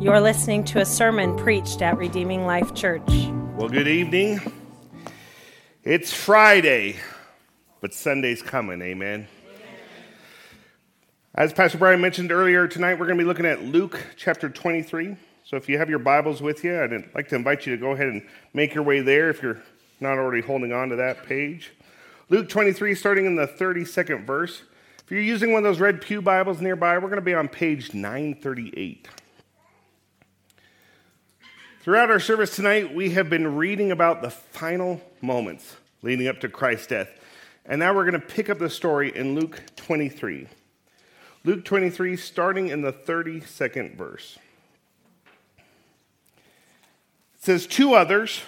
You're listening to a sermon preached at Redeeming Life Church. Well, good evening. It's Friday, but Sunday's coming, amen. As Pastor Brian mentioned earlier, tonight we're going to be looking at Luke chapter 23. So if you have your Bibles with you, I'd like to invite you to go ahead and make your way there if you're not already holding on to that page. Luke 23, starting in the 32nd verse. If you're using one of those red Pew Bibles nearby, we're going to be on page 938. Throughout our service tonight, we have been reading about the final moments leading up to Christ's death. And now we're going to pick up the story in Luke 23. Luke 23, starting in the 32nd verse. It says, Two others,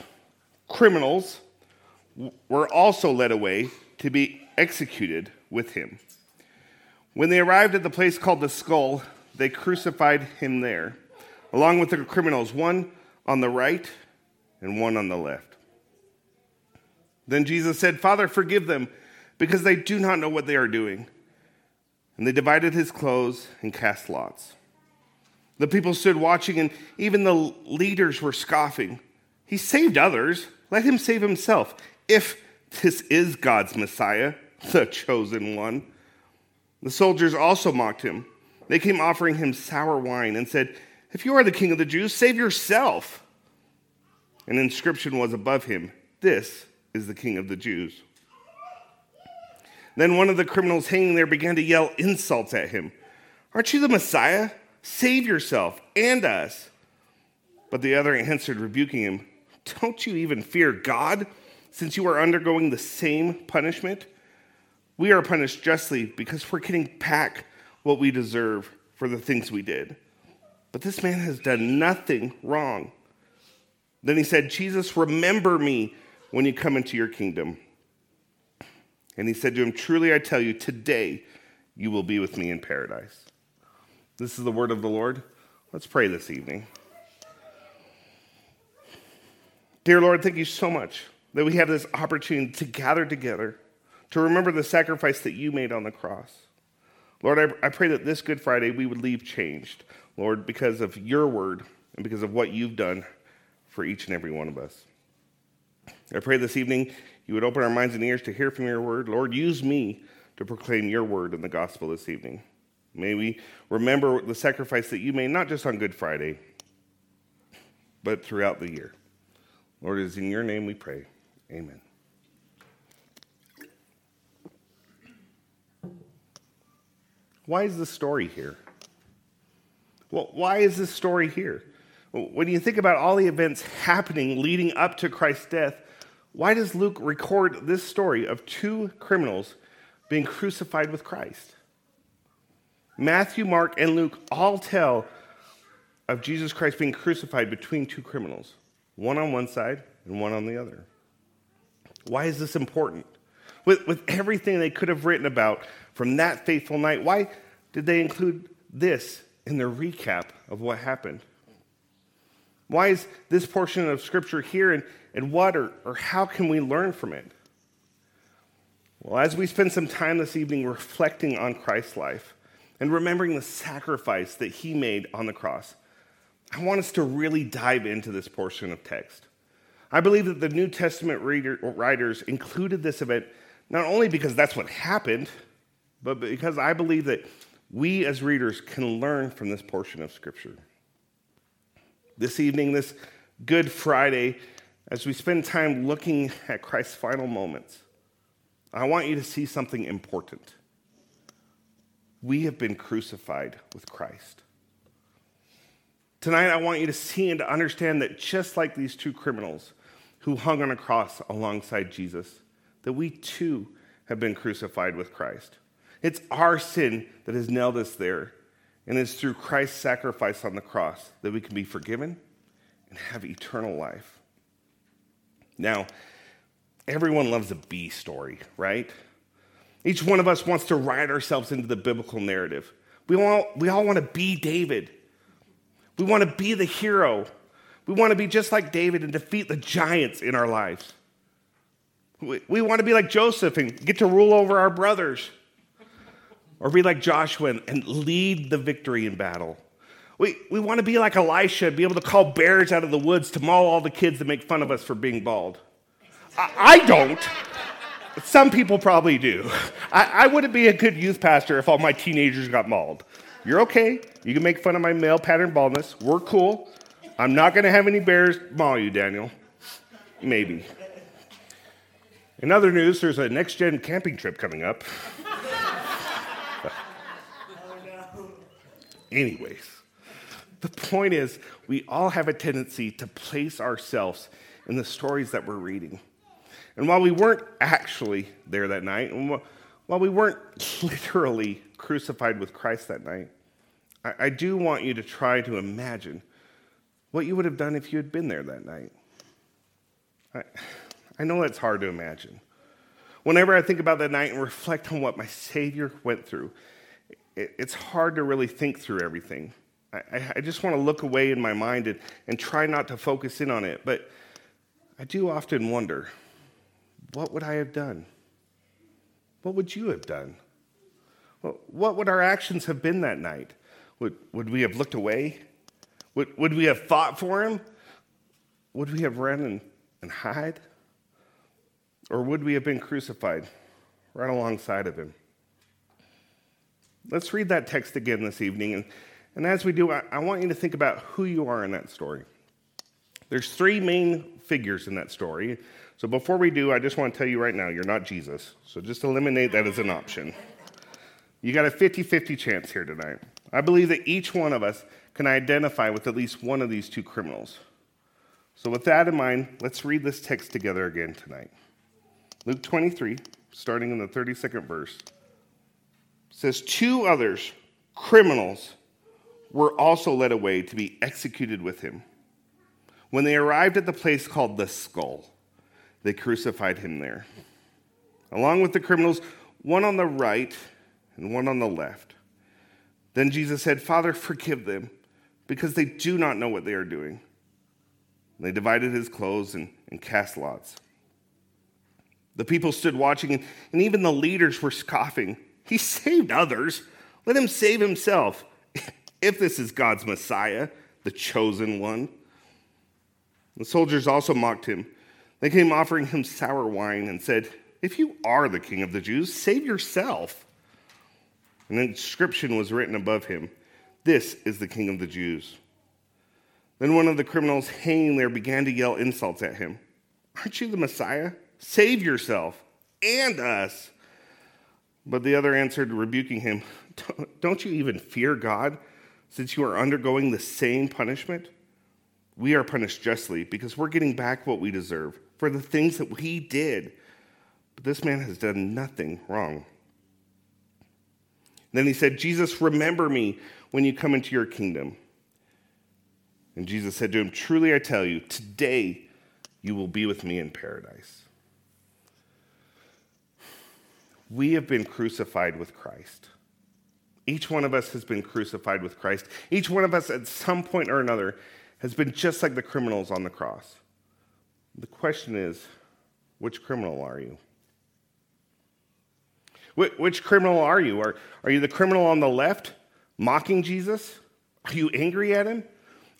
criminals, were also led away to be executed with him. When they arrived at the place called the skull, they crucified him there, along with the criminals, one on the right and one on the left. Then Jesus said, Father, forgive them, because they do not know what they are doing. And they divided his clothes and cast lots. The people stood watching, and even the leaders were scoffing. He saved others. Let him save himself, if this is God's Messiah, the chosen one. The soldiers also mocked him. They came offering him sour wine and said, If you are the king of the Jews, save yourself. An inscription was above him This is the king of the Jews. Then one of the criminals hanging there began to yell insults at him Aren't you the Messiah? Save yourself and us. But the other answered, rebuking him, Don't you even fear God, since you are undergoing the same punishment? We are punished justly because we're getting back what we deserve for the things we did. But this man has done nothing wrong. Then he said, Jesus, remember me when you come into your kingdom. And he said to him, Truly I tell you, today you will be with me in paradise. This is the word of the Lord. Let's pray this evening. Dear Lord, thank you so much that we have this opportunity to gather together to remember the sacrifice that you made on the cross. Lord, I, I pray that this Good Friday we would leave changed, Lord, because of your word and because of what you've done for each and every one of us. I pray this evening you would open our minds and ears to hear from your word. Lord, use me to proclaim your word in the gospel this evening. May we remember the sacrifice that you made, not just on Good Friday, but throughout the year. Lord, it is in your name we pray. Amen. Why is this story here? Well, why is this story here? When you think about all the events happening leading up to Christ's death, why does Luke record this story of two criminals being crucified with Christ? Matthew, Mark, and Luke all tell of Jesus Christ being crucified between two criminals, one on one side and one on the other. Why is this important? With, with everything they could have written about from that fateful night, why did they include this in their recap of what happened? Why is this portion of Scripture here, and, and what or, or how can we learn from it? Well, as we spend some time this evening reflecting on Christ's life and remembering the sacrifice that he made on the cross, I want us to really dive into this portion of text. I believe that the New Testament reader, writers included this event not only because that's what happened, but because I believe that we as readers can learn from this portion of Scripture. This evening, this Good Friday, as we spend time looking at Christ's final moments, I want you to see something important. We have been crucified with Christ. Tonight, I want you to see and to understand that just like these two criminals who hung on a cross alongside Jesus, that we too have been crucified with Christ. It's our sin that has nailed us there. And it's through Christ's sacrifice on the cross that we can be forgiven and have eternal life. Now, everyone loves a B story, right? Each one of us wants to write ourselves into the biblical narrative. We all, we all want to be David. We want to be the hero. We want to be just like David and defeat the giants in our lives. We, we want to be like Joseph and get to rule over our brothers. Or be like Joshua and lead the victory in battle. We, we want to be like Elisha, and be able to call bears out of the woods to maul all the kids that make fun of us for being bald. I, I don't. Some people probably do. I, I wouldn't be a good youth pastor if all my teenagers got mauled. You're okay. You can make fun of my male pattern baldness. We're cool. I'm not going to have any bears maul you, Daniel. Maybe. In other news, there's a next gen camping trip coming up. Anyways, the point is, we all have a tendency to place ourselves in the stories that we're reading. And while we weren't actually there that night, and while we weren't literally crucified with Christ that night, I, I do want you to try to imagine what you would have done if you had been there that night. I, I know that's hard to imagine. Whenever I think about that night and reflect on what my Savior went through, it, it's hard to really think through everything. I, I just want to look away in my mind and, and try not to focus in on it. But I do often wonder what would I have done? What would you have done? What would our actions have been that night? Would, would we have looked away? Would, would we have fought for him? Would we have run and, and hide? Or would we have been crucified right alongside of him? Let's read that text again this evening. And, and as we do, I, I want you to think about who you are in that story. There's three main figures in that story. So before we do, I just want to tell you right now, you're not Jesus. So just eliminate that as an option. You got a 50 50 chance here tonight. I believe that each one of us can identify with at least one of these two criminals. So, with that in mind, let's read this text together again tonight. Luke 23, starting in the 32nd verse, says, Two others, criminals, were also led away to be executed with him. When they arrived at the place called the skull, they crucified him there, along with the criminals, one on the right and one on the left. Then Jesus said, Father, forgive them, because they do not know what they are doing. And they divided his clothes and, and cast lots. The people stood watching, and even the leaders were scoffing. He saved others. Let him save himself. If this is God's Messiah, the chosen one. The soldiers also mocked him. They came offering him sour wine and said, If you are the king of the Jews, save yourself. An inscription was written above him This is the king of the Jews. Then one of the criminals hanging there began to yell insults at him Aren't you the Messiah? Save yourself and us. But the other answered, rebuking him, Don't you even fear God, since you are undergoing the same punishment? We are punished justly because we're getting back what we deserve for the things that we did. But this man has done nothing wrong. Then he said, Jesus, remember me when you come into your kingdom. And Jesus said to him, Truly I tell you, today you will be with me in paradise. We have been crucified with Christ. Each one of us has been crucified with Christ. Each one of us, at some point or another, has been just like the criminals on the cross. The question is which criminal are you? Which criminal are you? Are, are you the criminal on the left, mocking Jesus? Are you angry at him?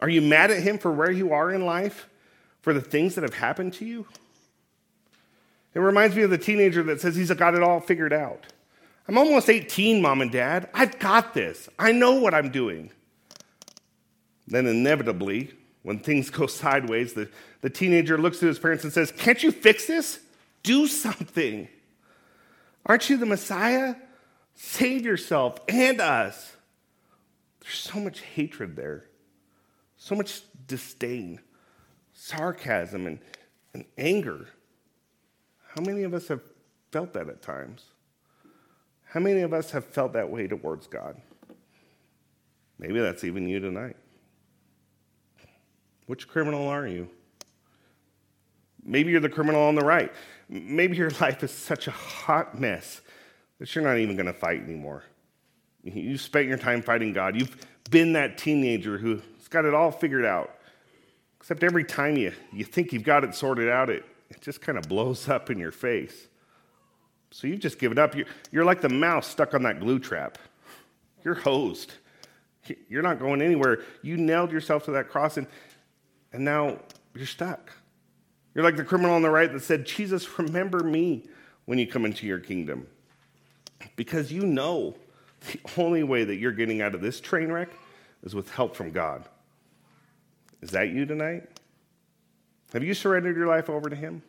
Are you mad at him for where you are in life, for the things that have happened to you? It reminds me of the teenager that says he's got it all figured out. I'm almost 18, mom and dad. I've got this. I know what I'm doing. Then, inevitably, when things go sideways, the, the teenager looks at his parents and says, Can't you fix this? Do something. Aren't you the Messiah? Save yourself and us. There's so much hatred there, so much disdain, sarcasm, and, and anger. How many of us have felt that at times? How many of us have felt that way towards God? Maybe that's even you tonight. Which criminal are you? Maybe you're the criminal on the right. Maybe your life is such a hot mess that you're not even going to fight anymore. You spent your time fighting God. You've been that teenager who's got it all figured out. Except every time you, you think you've got it sorted out, it, it just kind of blows up in your face. So you've just given up. You're, you're like the mouse stuck on that glue trap. You're hosed. You're not going anywhere. You nailed yourself to that cross, and, and now you're stuck. You're like the criminal on the right that said, Jesus, remember me when you come into your kingdom. Because you know the only way that you're getting out of this train wreck is with help from God. Is that you tonight? Have you surrendered your life over to Him?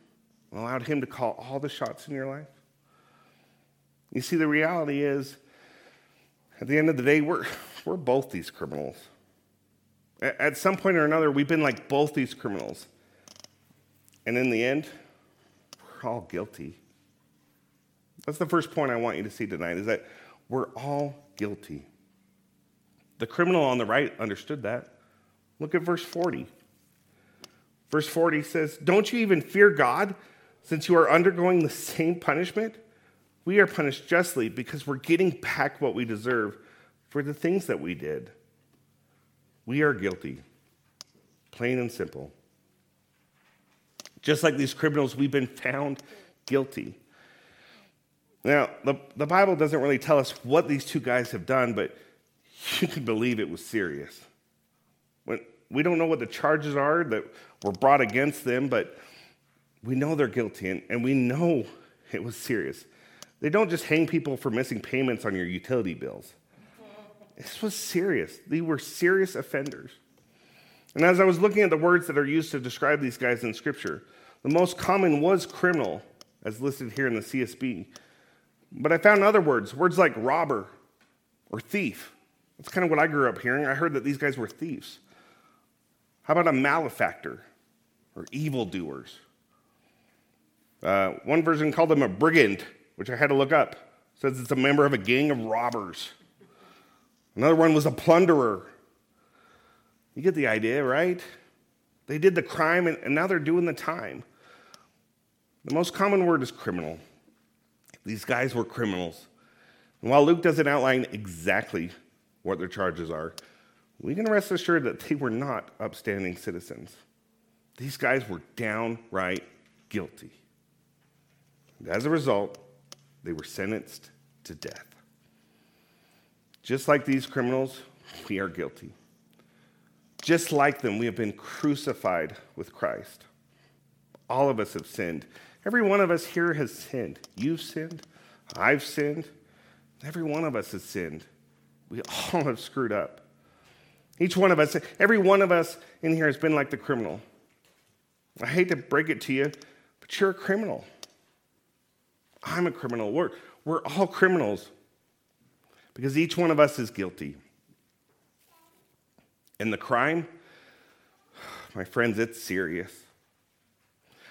Allowed Him to call all the shots in your life? You see, the reality is, at the end of the day, we're, we're both these criminals. At some point or another, we've been like both these criminals. And in the end, we're all guilty. That's the first point I want you to see tonight is that we're all guilty. The criminal on the right understood that. Look at verse 40. Verse 40 says, Don't you even fear God since you are undergoing the same punishment? We are punished justly because we're getting back what we deserve for the things that we did. We are guilty, plain and simple. Just like these criminals, we've been found guilty. Now, the, the Bible doesn't really tell us what these two guys have done, but you can believe it was serious. We don't know what the charges are that were brought against them, but we know they're guilty and, and we know it was serious. They don't just hang people for missing payments on your utility bills. This was serious. They were serious offenders. And as I was looking at the words that are used to describe these guys in Scripture, the most common was criminal, as listed here in the CSB. But I found other words, words like robber or thief. That's kind of what I grew up hearing. I heard that these guys were thieves. How about a malefactor or evildoers? Uh, one version called them a brigand, which I had to look up. It says it's a member of a gang of robbers. Another one was a plunderer. You get the idea, right? They did the crime and, and now they're doing the time. The most common word is criminal. These guys were criminals. And while Luke doesn't outline exactly what their charges are, we can rest assured that they were not upstanding citizens. These guys were downright guilty. And as a result, they were sentenced to death. Just like these criminals, we are guilty. Just like them, we have been crucified with Christ. All of us have sinned. Every one of us here has sinned. You've sinned. I've sinned. Every one of us has sinned. We all have screwed up. Each one of us, every one of us in here has been like the criminal. I hate to break it to you, but you're a criminal. I'm a criminal. We're, we're all criminals because each one of us is guilty. And the crime, my friends, it's serious.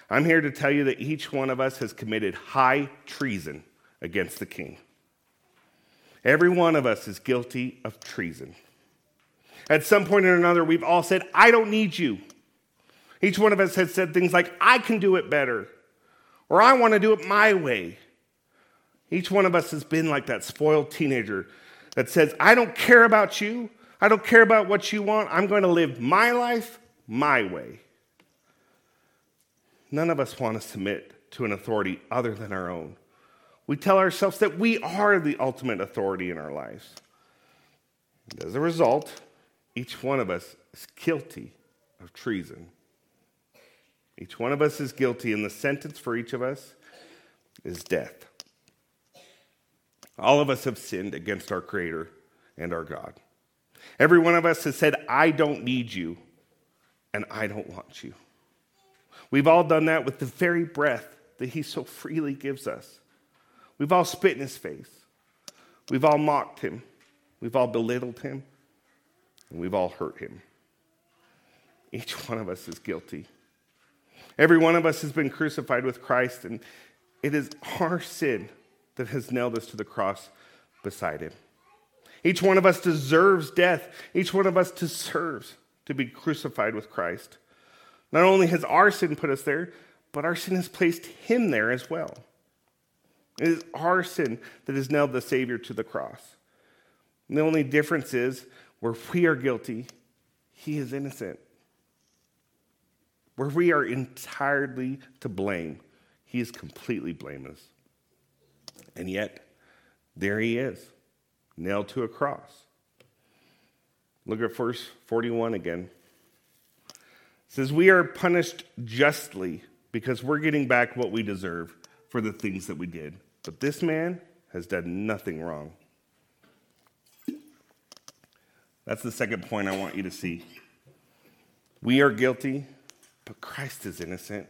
I'm here to tell you that each one of us has committed high treason against the king. Every one of us is guilty of treason. At some point or another, we've all said, I don't need you. Each one of us has said things like, I can do it better, or I want to do it my way. Each one of us has been like that spoiled teenager that says, I don't care about you. I don't care about what you want. I'm going to live my life my way. None of us want to submit to an authority other than our own. We tell ourselves that we are the ultimate authority in our lives. As a result, each one of us is guilty of treason. Each one of us is guilty, and the sentence for each of us is death. All of us have sinned against our Creator and our God. Every one of us has said, I don't need you, and I don't want you. We've all done that with the very breath that He so freely gives us. We've all spit in His face. We've all mocked Him. We've all belittled Him. And we've all hurt Him. Each one of us is guilty. Every one of us has been crucified with Christ, and it is our sin that has nailed us to the cross beside Him. Each one of us deserves death. Each one of us deserves to be crucified with Christ. Not only has our sin put us there, but our sin has placed him there as well. It is our sin that has nailed the Savior to the cross. And the only difference is where we are guilty, he is innocent. Where we are entirely to blame, he is completely blameless. And yet, there he is, nailed to a cross. Look at verse 41 again. It says, We are punished justly because we're getting back what we deserve for the things that we did. But this man has done nothing wrong. That's the second point I want you to see. We are guilty, but Christ is innocent.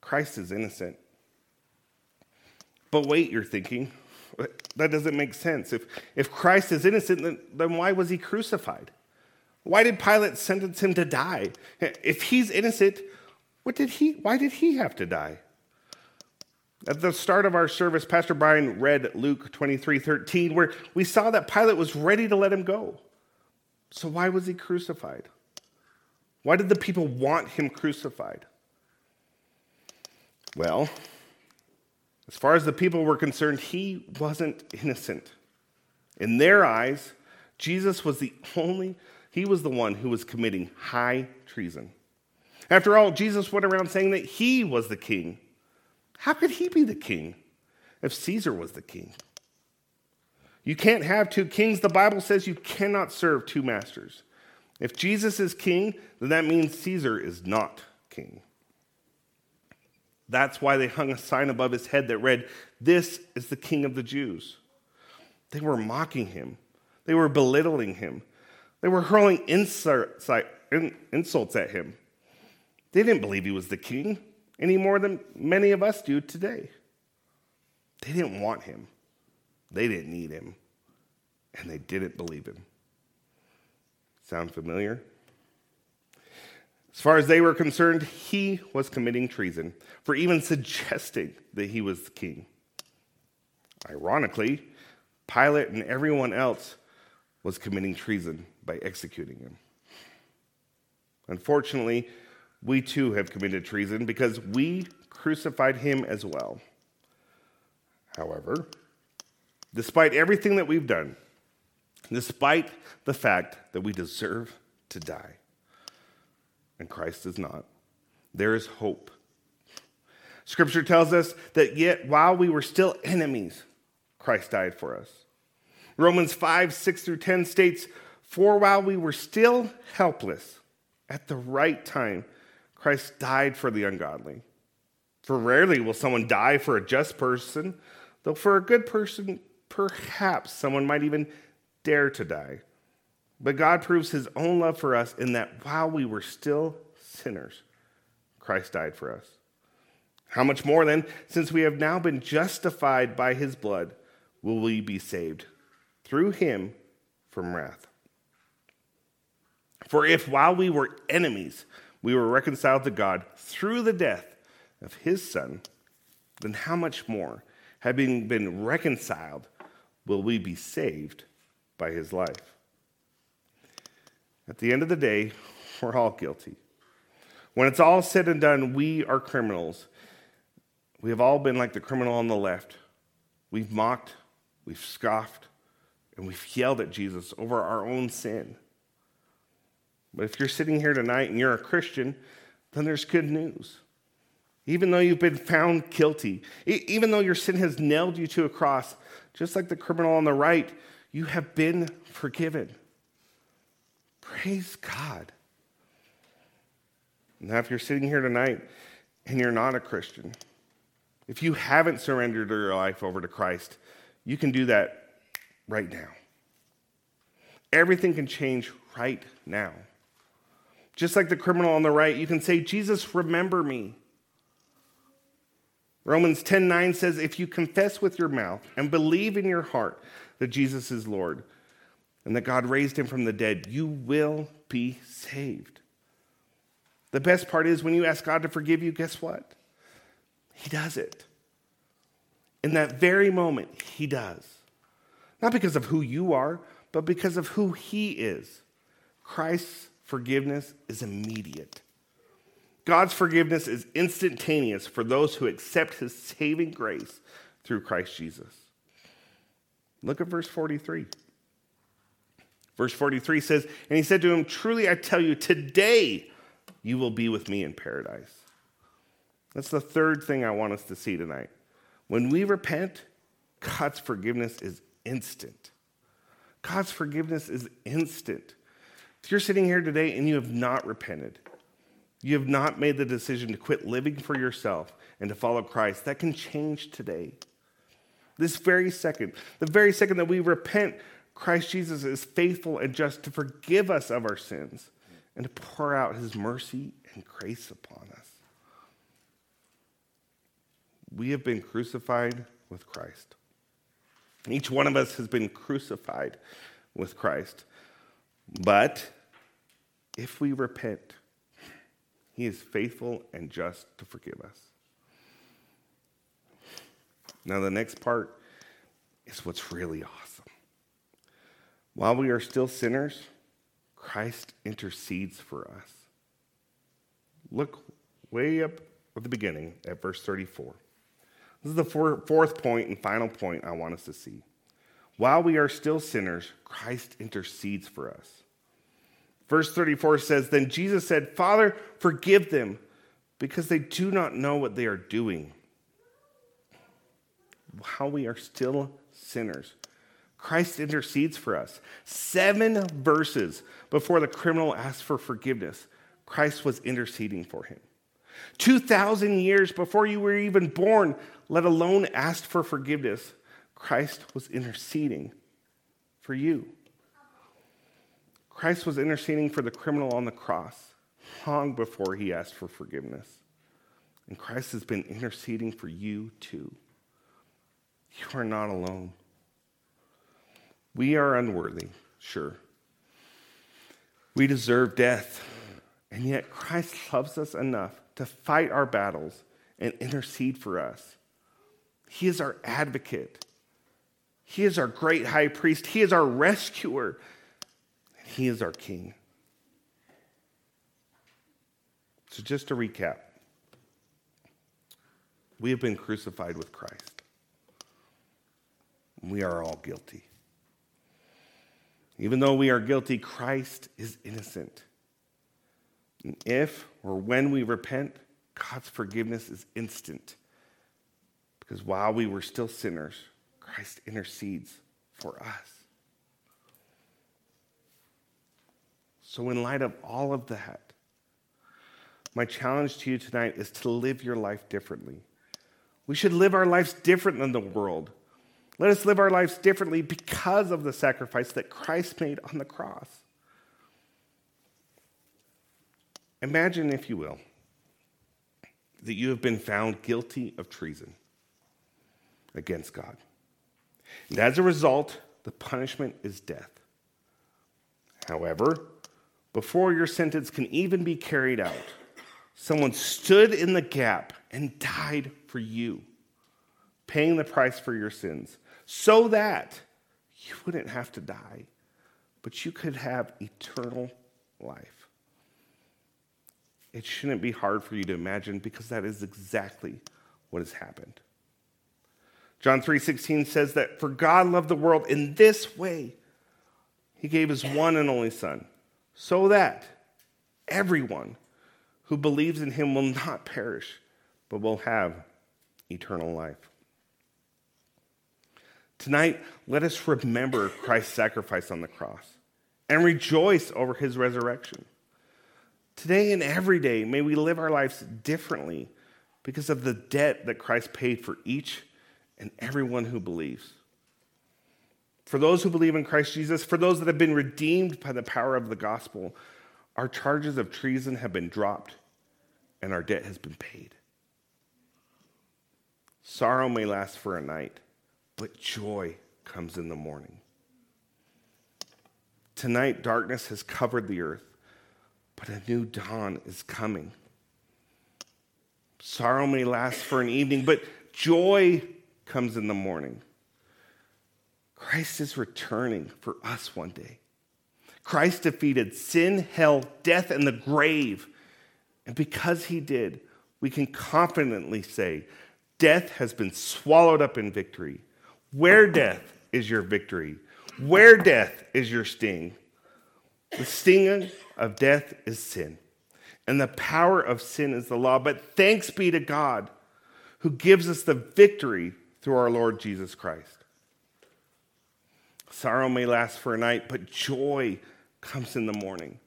Christ is innocent. But wait, you're thinking, that doesn't make sense. If, if Christ is innocent, then, then why was he crucified? Why did Pilate sentence him to die? If he's innocent, what did he, why did he have to die? At the start of our service, Pastor Brian read Luke 23 13, where we saw that Pilate was ready to let him go. So, why was he crucified? Why did the people want him crucified? Well, as far as the people were concerned, he wasn't innocent. In their eyes, Jesus was the only, he was the one who was committing high treason. After all, Jesus went around saying that he was the king. How could he be the king if Caesar was the king? You can't have two kings. The Bible says you cannot serve two masters. If Jesus is king, then that means Caesar is not king. That's why they hung a sign above his head that read, This is the king of the Jews. They were mocking him, they were belittling him, they were hurling insults at him. They didn't believe he was the king any more than many of us do today. They didn't want him, they didn't need him, and they didn't believe him. Sound familiar? As far as they were concerned, he was committing treason for even suggesting that he was the king. Ironically, Pilate and everyone else was committing treason by executing him. Unfortunately, we too have committed treason because we crucified him as well. However, despite everything that we've done, despite the fact that we deserve to die, and Christ does not, there is hope. Scripture tells us that yet while we were still enemies, Christ died for us. Romans 5, 6 through 10 states, For while we were still helpless, at the right time, Christ died for the ungodly. For rarely will someone die for a just person, though for a good person, perhaps someone might even dare to die. But God proves his own love for us in that while we were still sinners, Christ died for us. How much more then, since we have now been justified by his blood, will we be saved through him from wrath? For if while we were enemies, we were reconciled to God through the death of his Son, then how much more, having been reconciled, will we be saved by his life? At the end of the day, we're all guilty. When it's all said and done, we are criminals. We have all been like the criminal on the left. We've mocked, we've scoffed, and we've yelled at Jesus over our own sin. But if you're sitting here tonight and you're a Christian, then there's good news. Even though you've been found guilty, even though your sin has nailed you to a cross, just like the criminal on the right, you have been forgiven. Praise God. Now, if you're sitting here tonight and you're not a Christian, if you haven't surrendered your life over to Christ, you can do that right now. Everything can change right now. Just like the criminal on the right, you can say, Jesus, remember me. Romans 10 9 says, If you confess with your mouth and believe in your heart that Jesus is Lord and that God raised him from the dead, you will be saved. The best part is when you ask God to forgive you, guess what? He does it. In that very moment, He does. Not because of who you are, but because of who He is. Christ's forgiveness is immediate. God's forgiveness is instantaneous for those who accept his saving grace through Christ Jesus. Look at verse 43. Verse 43 says, And he said to him, Truly I tell you, today you will be with me in paradise. That's the third thing I want us to see tonight. When we repent, God's forgiveness is instant. God's forgiveness is instant. If you're sitting here today and you have not repented, you have not made the decision to quit living for yourself and to follow Christ, that can change today. This very second, the very second that we repent, Christ Jesus is faithful and just to forgive us of our sins and to pour out his mercy and grace upon us. We have been crucified with Christ. Each one of us has been crucified with Christ. But if we repent, he is faithful and just to forgive us. Now, the next part is what's really awesome. While we are still sinners, Christ intercedes for us. Look way up at the beginning at verse 34. This is the fourth point and final point I want us to see. While we are still sinners, Christ intercedes for us. Verse 34 says, Then Jesus said, Father, forgive them because they do not know what they are doing. How we are still sinners, Christ intercedes for us. Seven verses before the criminal asked for forgiveness, Christ was interceding for him. 2,000 years before you were even born, let alone asked for forgiveness, Christ was interceding for you. Christ was interceding for the criminal on the cross long before he asked for forgiveness. And Christ has been interceding for you too. You are not alone. We are unworthy, sure. We deserve death. And yet Christ loves us enough to fight our battles and intercede for us. He is our advocate. He is our great high priest. He is our rescuer. He is our king. So, just to recap, we have been crucified with Christ. We are all guilty. Even though we are guilty, Christ is innocent. And if or when we repent, God's forgiveness is instant. Because while we were still sinners, Christ intercedes for us. So, in light of all of that, my challenge to you tonight is to live your life differently. We should live our lives different than the world. Let us live our lives differently because of the sacrifice that Christ made on the cross. Imagine, if you will, that you have been found guilty of treason against God. And as a result, the punishment is death. However, before your sentence can even be carried out, someone stood in the gap and died for you, paying the price for your sins, so that you wouldn't have to die, but you could have eternal life. It shouldn't be hard for you to imagine because that is exactly what has happened. John 3:16 says that for God loved the world in this way. He gave his one and only son so that everyone who believes in him will not perish but will have eternal life. Tonight, let us remember Christ's sacrifice on the cross and rejoice over his resurrection. Today and every day, may we live our lives differently because of the debt that Christ paid for each and everyone who believes. For those who believe in Christ Jesus, for those that have been redeemed by the power of the gospel, our charges of treason have been dropped and our debt has been paid. Sorrow may last for a night, but joy comes in the morning. Tonight, darkness has covered the earth, but a new dawn is coming. Sorrow may last for an evening, but joy comes in the morning. Christ is returning for us one day. Christ defeated sin, hell, death, and the grave. And because he did, we can confidently say, Death has been swallowed up in victory. Where death is your victory? Where death is your sting? The sting of death is sin, and the power of sin is the law. But thanks be to God who gives us the victory through our Lord Jesus Christ. Sorrow may last for a night, but joy comes in the morning.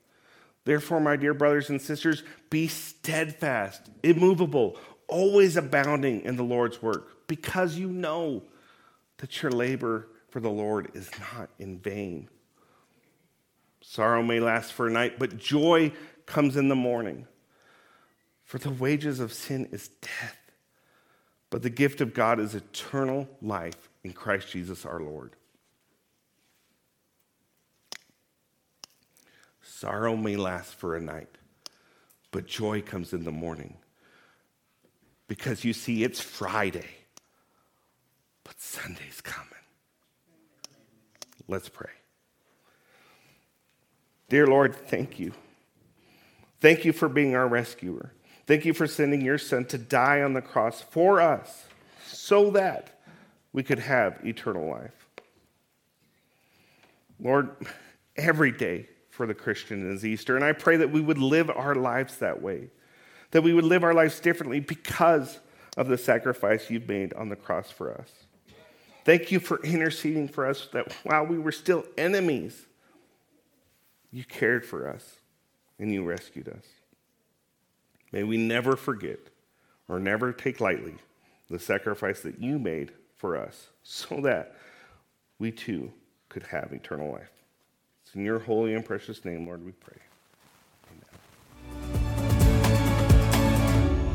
Therefore, my dear brothers and sisters, be steadfast, immovable, always abounding in the Lord's work, because you know that your labor for the Lord is not in vain. Sorrow may last for a night, but joy comes in the morning. For the wages of sin is death, but the gift of God is eternal life in Christ Jesus our Lord. Sorrow may last for a night, but joy comes in the morning. Because you see, it's Friday, but Sunday's coming. Let's pray. Dear Lord, thank you. Thank you for being our rescuer. Thank you for sending your son to die on the cross for us so that we could have eternal life. Lord, every day for the Christian is Easter. And I pray that we would live our lives that way, that we would live our lives differently because of the sacrifice you've made on the cross for us. Thank you for interceding for us that while we were still enemies, you cared for us and you rescued us. May we never forget or never take lightly the sacrifice that you made for us so that we too could have eternal life. It's in your holy and precious name, Lord, we pray.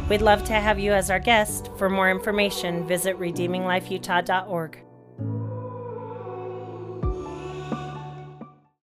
We'd love to have you as our guest. For more information, visit redeeminglifeutah.org.